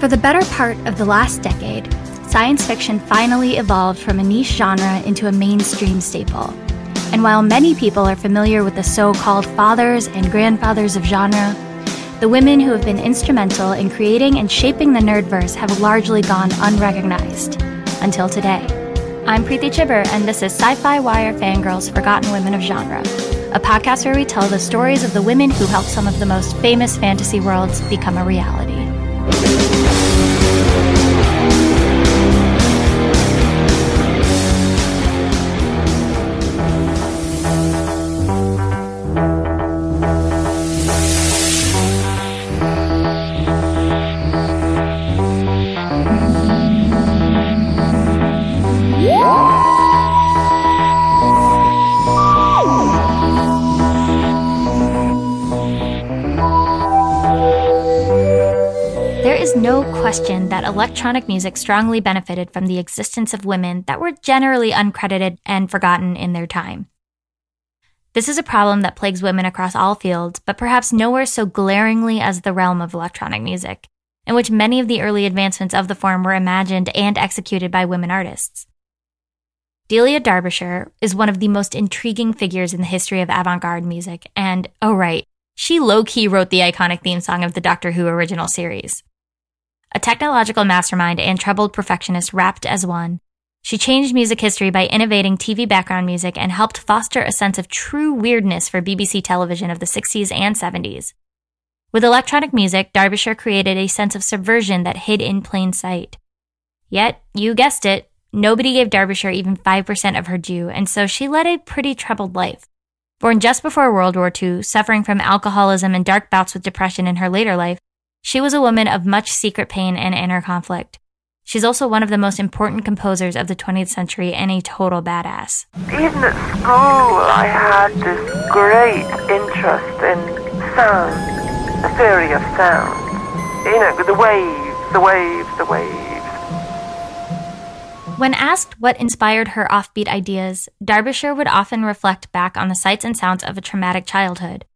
For the better part of the last decade, science fiction finally evolved from a niche genre into a mainstream staple. And while many people are familiar with the so called fathers and grandfathers of genre, the women who have been instrumental in creating and shaping the nerdverse have largely gone unrecognized until today. I'm Preeti Chhibber, and this is Sci Fi Wire Fangirls Forgotten Women of Genre, a podcast where we tell the stories of the women who helped some of the most famous fantasy worlds become a reality. Question that electronic music strongly benefited from the existence of women that were generally uncredited and forgotten in their time. This is a problem that plagues women across all fields, but perhaps nowhere so glaringly as the realm of electronic music, in which many of the early advancements of the form were imagined and executed by women artists. Delia Derbyshire is one of the most intriguing figures in the history of avant garde music, and oh, right, she low key wrote the iconic theme song of the Doctor Who original series. A technological mastermind and troubled perfectionist wrapped as one, she changed music history by innovating TV background music and helped foster a sense of true weirdness for BBC television of the 60s and 70s. With electronic music, Derbyshire created a sense of subversion that hid in plain sight. Yet, you guessed it, nobody gave Derbyshire even 5% of her due, and so she led a pretty troubled life. Born just before World War II, suffering from alcoholism and dark bouts with depression in her later life, she was a woman of much secret pain and inner conflict. She's also one of the most important composers of the 20th century and a total badass. Even at school, I had this great interest in sound, the theory of sound. You know, the waves, the waves, the waves. When asked what inspired her offbeat ideas, Derbyshire would often reflect back on the sights and sounds of a traumatic childhood.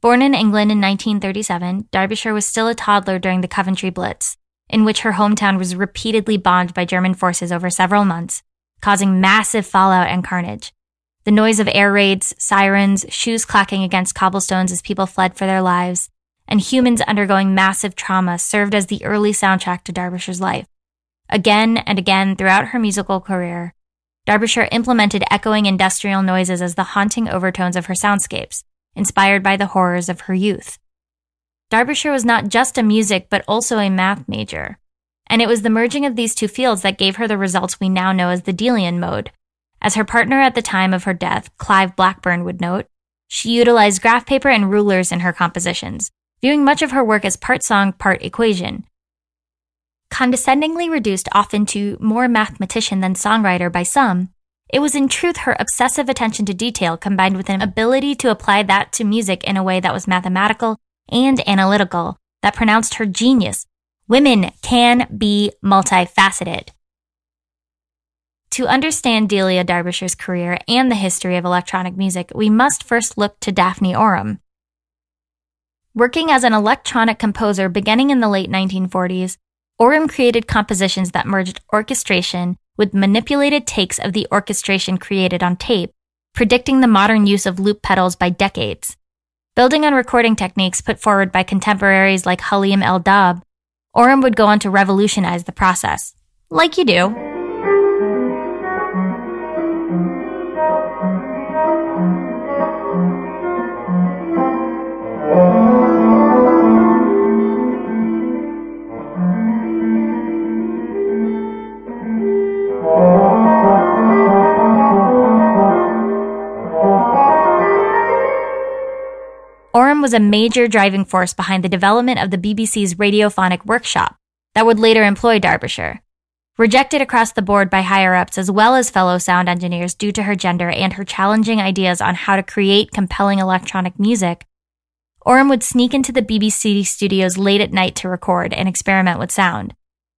Born in England in 1937, Derbyshire was still a toddler during the Coventry Blitz, in which her hometown was repeatedly bombed by German forces over several months, causing massive fallout and carnage. The noise of air raids, sirens, shoes clacking against cobblestones as people fled for their lives, and humans undergoing massive trauma served as the early soundtrack to Derbyshire's life. Again and again throughout her musical career, Derbyshire implemented echoing industrial noises as the haunting overtones of her soundscapes, inspired by the horrors of her youth. Derbyshire was not just a music, but also a math major. And it was the merging of these two fields that gave her the results we now know as the Delian mode. As her partner at the time of her death, Clive Blackburn, would note, she utilized graph paper and rulers in her compositions, viewing much of her work as part song, part equation. Condescendingly reduced often to more mathematician than songwriter by some, it was in truth her obsessive attention to detail combined with an ability to apply that to music in a way that was mathematical and analytical that pronounced her genius. Women can be multifaceted. To understand Delia Derbyshire's career and the history of electronic music, we must first look to Daphne Oram. Working as an electronic composer beginning in the late 1940s, Oram created compositions that merged orchestration with manipulated takes of the orchestration created on tape, predicting the modern use of loop pedals by decades. Building on recording techniques put forward by contemporaries like Halim El-Dabh, Oram would go on to revolutionize the process. Like you do. Was a major driving force behind the development of the BBC's radiophonic workshop that would later employ Derbyshire. Rejected across the board by higher ups as well as fellow sound engineers due to her gender and her challenging ideas on how to create compelling electronic music, Oram would sneak into the BBC studios late at night to record and experiment with sound.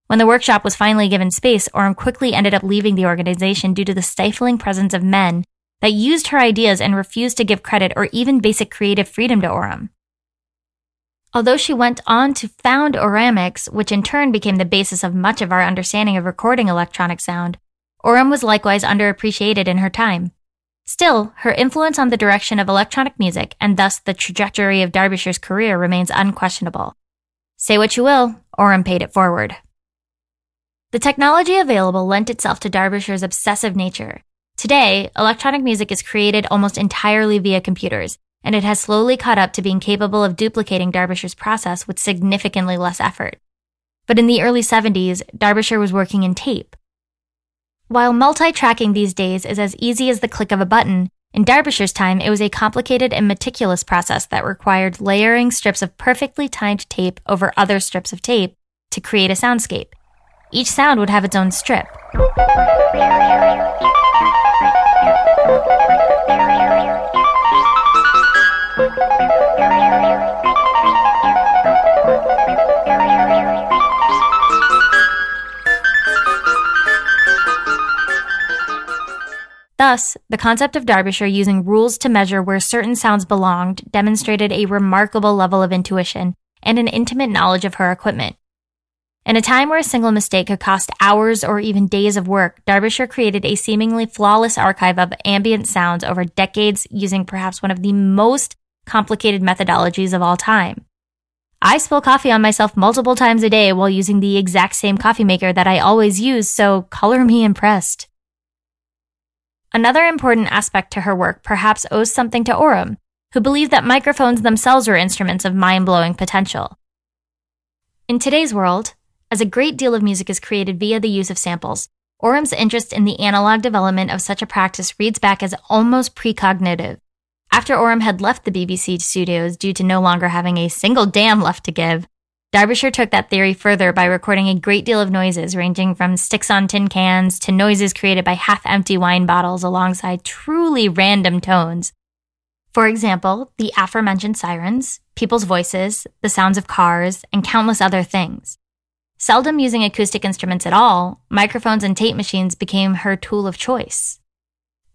When the workshop was finally given space, Oram quickly ended up leaving the organization due to the stifling presence of men that used her ideas and refused to give credit or even basic creative freedom to Oram. Although she went on to found Oramics, which in turn became the basis of much of our understanding of recording electronic sound, Oram was likewise underappreciated in her time. Still, her influence on the direction of electronic music and thus the trajectory of Derbyshire's career remains unquestionable. Say what you will, Oram paid it forward. The technology available lent itself to Derbyshire's obsessive nature. Today, electronic music is created almost entirely via computers, and it has slowly caught up to being capable of duplicating Derbyshire's process with significantly less effort. But in the early 70s, Derbyshire was working in tape. While multi-tracking these days is as easy as the click of a button, in Derbyshire's time it was a complicated and meticulous process that required layering strips of perfectly timed tape over other strips of tape to create a soundscape. Each sound would have its own strip. Thus, the concept of Derbyshire using rules to measure where certain sounds belonged demonstrated a remarkable level of intuition and an intimate knowledge of her equipment. In a time where a single mistake could cost hours or even days of work, Derbyshire created a seemingly flawless archive of ambient sounds over decades using perhaps one of the most complicated methodologies of all time. I spill coffee on myself multiple times a day while using the exact same coffee maker that I always use, so color me impressed. Another important aspect to her work perhaps owes something to Oram, who believed that microphones themselves were instruments of mind blowing potential. In today's world, as a great deal of music is created via the use of samples, Oram's interest in the analog development of such a practice reads back as almost precognitive. After Oram had left the BBC studios due to no longer having a single damn left to give, Derbyshire took that theory further by recording a great deal of noises, ranging from sticks on tin cans to noises created by half empty wine bottles alongside truly random tones. For example, the aforementioned sirens, people's voices, the sounds of cars, and countless other things. Seldom using acoustic instruments at all, microphones and tape machines became her tool of choice.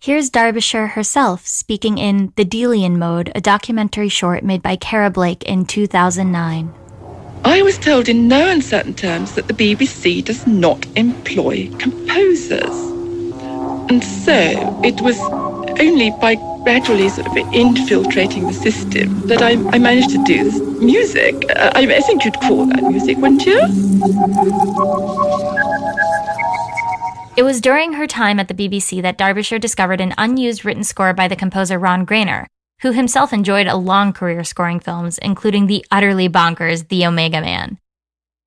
Here's Derbyshire herself speaking in The Delian Mode, a documentary short made by Kara Blake in 2009. I was told in no uncertain terms that the BBC does not employ composers. And so it was only by gradually sort of infiltrating the system that I, I managed to do this music. Uh, I, I think you'd call that music, wouldn't you? It was during her time at the BBC that Derbyshire discovered an unused written score by the composer Ron Grainer, who himself enjoyed a long career scoring films, including the utterly bonkers The Omega Man.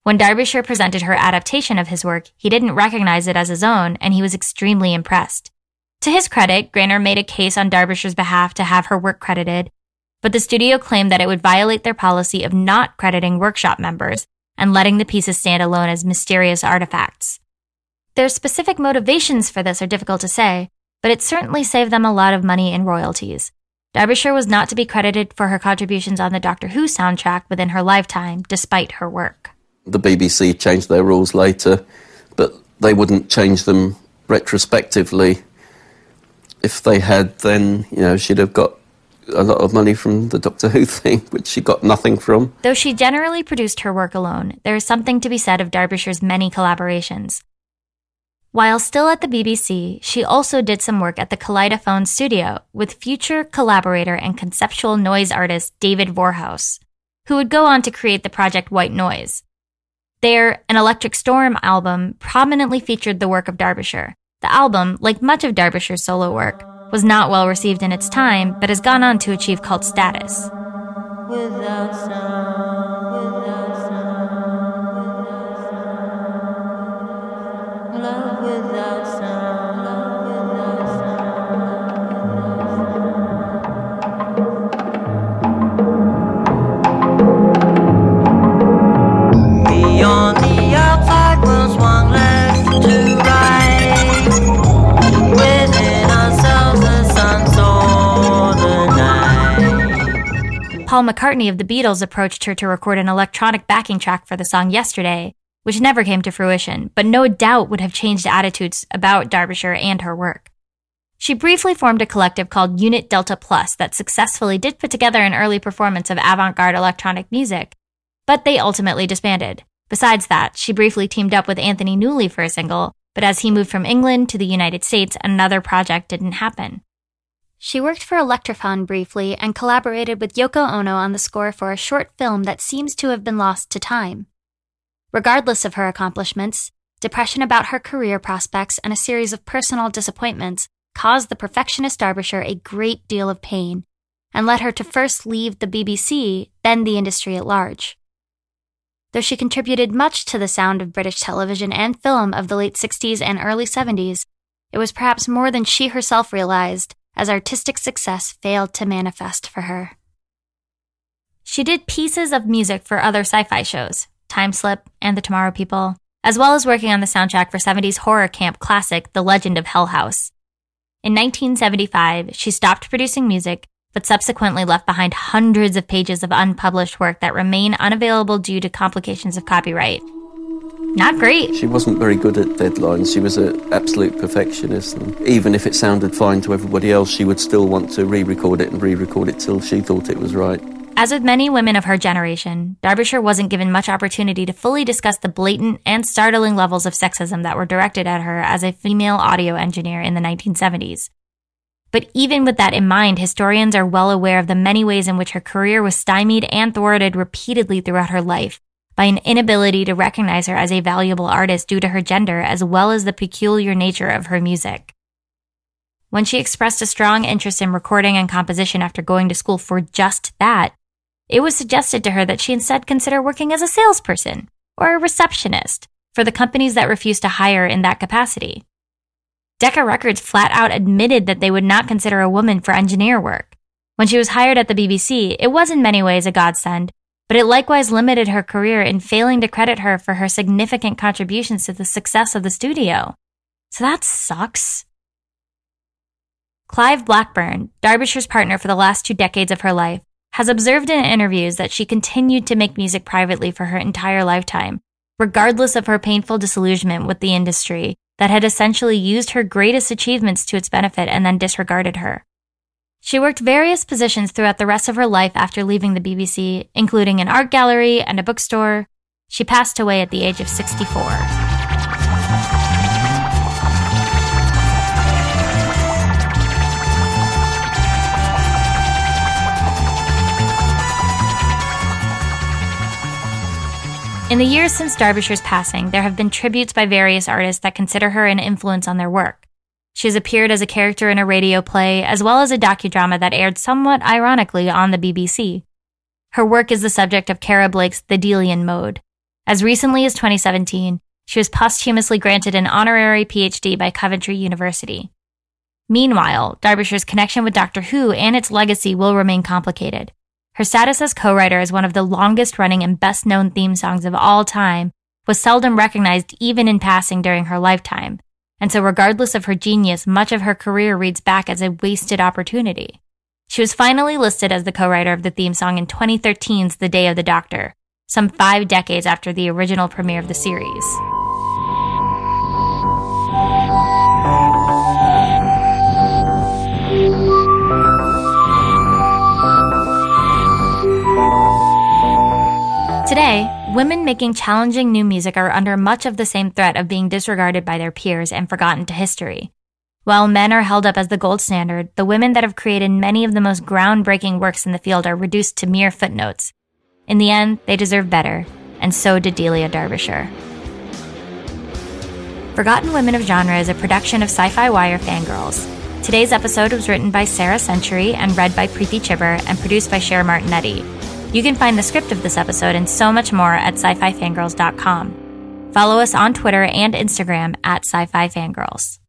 When Derbyshire presented her adaptation of his work, he didn't recognize it as his own, and he was extremely impressed. To his credit, Grainer made a case on Derbyshire's behalf to have her work credited, but the studio claimed that it would violate their policy of not crediting workshop members and letting the pieces stand alone as mysterious artifacts. Their specific motivations for this are difficult to say, but it certainly saved them a lot of money in royalties. Derbyshire was not to be credited for her contributions on the Doctor Who soundtrack within her lifetime, despite her work. The BBC changed their rules later, but they wouldn't change them retrospectively. If they had, then, you know, she'd have got a lot of money from the Doctor Who thing, which she got nothing from. Though she generally produced her work alone, there is something to be said of Derbyshire's many collaborations. While still at the BBC, she also did some work at the Kaleidophon studio with future collaborator and conceptual noise artist David Vorhaus, who would go on to create the project White Noise. There, an Electric Storm album prominently featured the work of Derbyshire. The album, like much of Derbyshire's solo work, was not well received in its time, but has gone on to achieve cult status. McCartney of the Beatles approached her to record an electronic backing track for the song Yesterday, which never came to fruition, but no doubt would have changed attitudes about Derbyshire and her work. She briefly formed a collective called Unit Delta Plus that successfully did put together an early performance of avant garde electronic music, but they ultimately disbanded. Besides that, she briefly teamed up with Anthony Newley for a single, but as he moved from England to the United States, another project didn't happen. She worked for Electrophon briefly and collaborated with Yoko Ono on the score for a short film that seems to have been lost to time. Regardless of her accomplishments, depression about her career prospects and a series of personal disappointments caused the perfectionist Derbyshire a great deal of pain and led her to first leave the BBC, then the industry at large. Though she contributed much to the sound of British television and film of the late 60s and early 70s, it was perhaps more than she herself realized as artistic success failed to manifest for her. She did pieces of music for other sci fi shows, Time Slip and The Tomorrow People, as well as working on the soundtrack for 70s horror camp classic The Legend of Hell House. In 1975, she stopped producing music, but subsequently left behind hundreds of pages of unpublished work that remain unavailable due to complications of copyright. Not great. She wasn't very good at deadlines. She was an absolute perfectionist. And even if it sounded fine to everybody else, she would still want to re record it and re record it till she thought it was right. As with many women of her generation, Derbyshire wasn't given much opportunity to fully discuss the blatant and startling levels of sexism that were directed at her as a female audio engineer in the 1970s. But even with that in mind, historians are well aware of the many ways in which her career was stymied and thwarted repeatedly throughout her life by an inability to recognize her as a valuable artist due to her gender as well as the peculiar nature of her music. When she expressed a strong interest in recording and composition after going to school for just that, it was suggested to her that she instead consider working as a salesperson or a receptionist for the companies that refused to hire in that capacity. Decca Records flat out admitted that they would not consider a woman for engineer work. When she was hired at the BBC, it was in many ways a godsend, but it likewise limited her career in failing to credit her for her significant contributions to the success of the studio. So that sucks. Clive Blackburn, Derbyshire's partner for the last two decades of her life, has observed in interviews that she continued to make music privately for her entire lifetime, regardless of her painful disillusionment with the industry that had essentially used her greatest achievements to its benefit and then disregarded her. She worked various positions throughout the rest of her life after leaving the BBC, including an art gallery and a bookstore. She passed away at the age of 64. In the years since Derbyshire's passing, there have been tributes by various artists that consider her an influence on their work. She has appeared as a character in a radio play, as well as a docudrama that aired somewhat ironically on the BBC. Her work is the subject of Kara Blake's The Delian Mode. As recently as 2017, she was posthumously granted an honorary PhD by Coventry University. Meanwhile, Derbyshire's connection with Doctor Who and its legacy will remain complicated. Her status as co-writer as one of the longest running and best known theme songs of all time was seldom recognized even in passing during her lifetime. And so regardless of her genius, much of her career reads back as a wasted opportunity. She was finally listed as the co-writer of the theme song in 2013's The Day of the Doctor, some five decades after the original premiere of the series. Women making challenging new music are under much of the same threat of being disregarded by their peers and forgotten to history. While men are held up as the gold standard, the women that have created many of the most groundbreaking works in the field are reduced to mere footnotes. In the end, they deserve better, and so did Delia Derbyshire. Forgotten Women of Genre is a production of Sci Fi Wire Fangirls. Today's episode was written by Sarah Century and read by Preeti Chhibber and produced by Cher Martinetti. You can find the script of this episode and so much more at sci-fi fangirls.com. Follow us on Twitter and Instagram at sci-fi fangirls.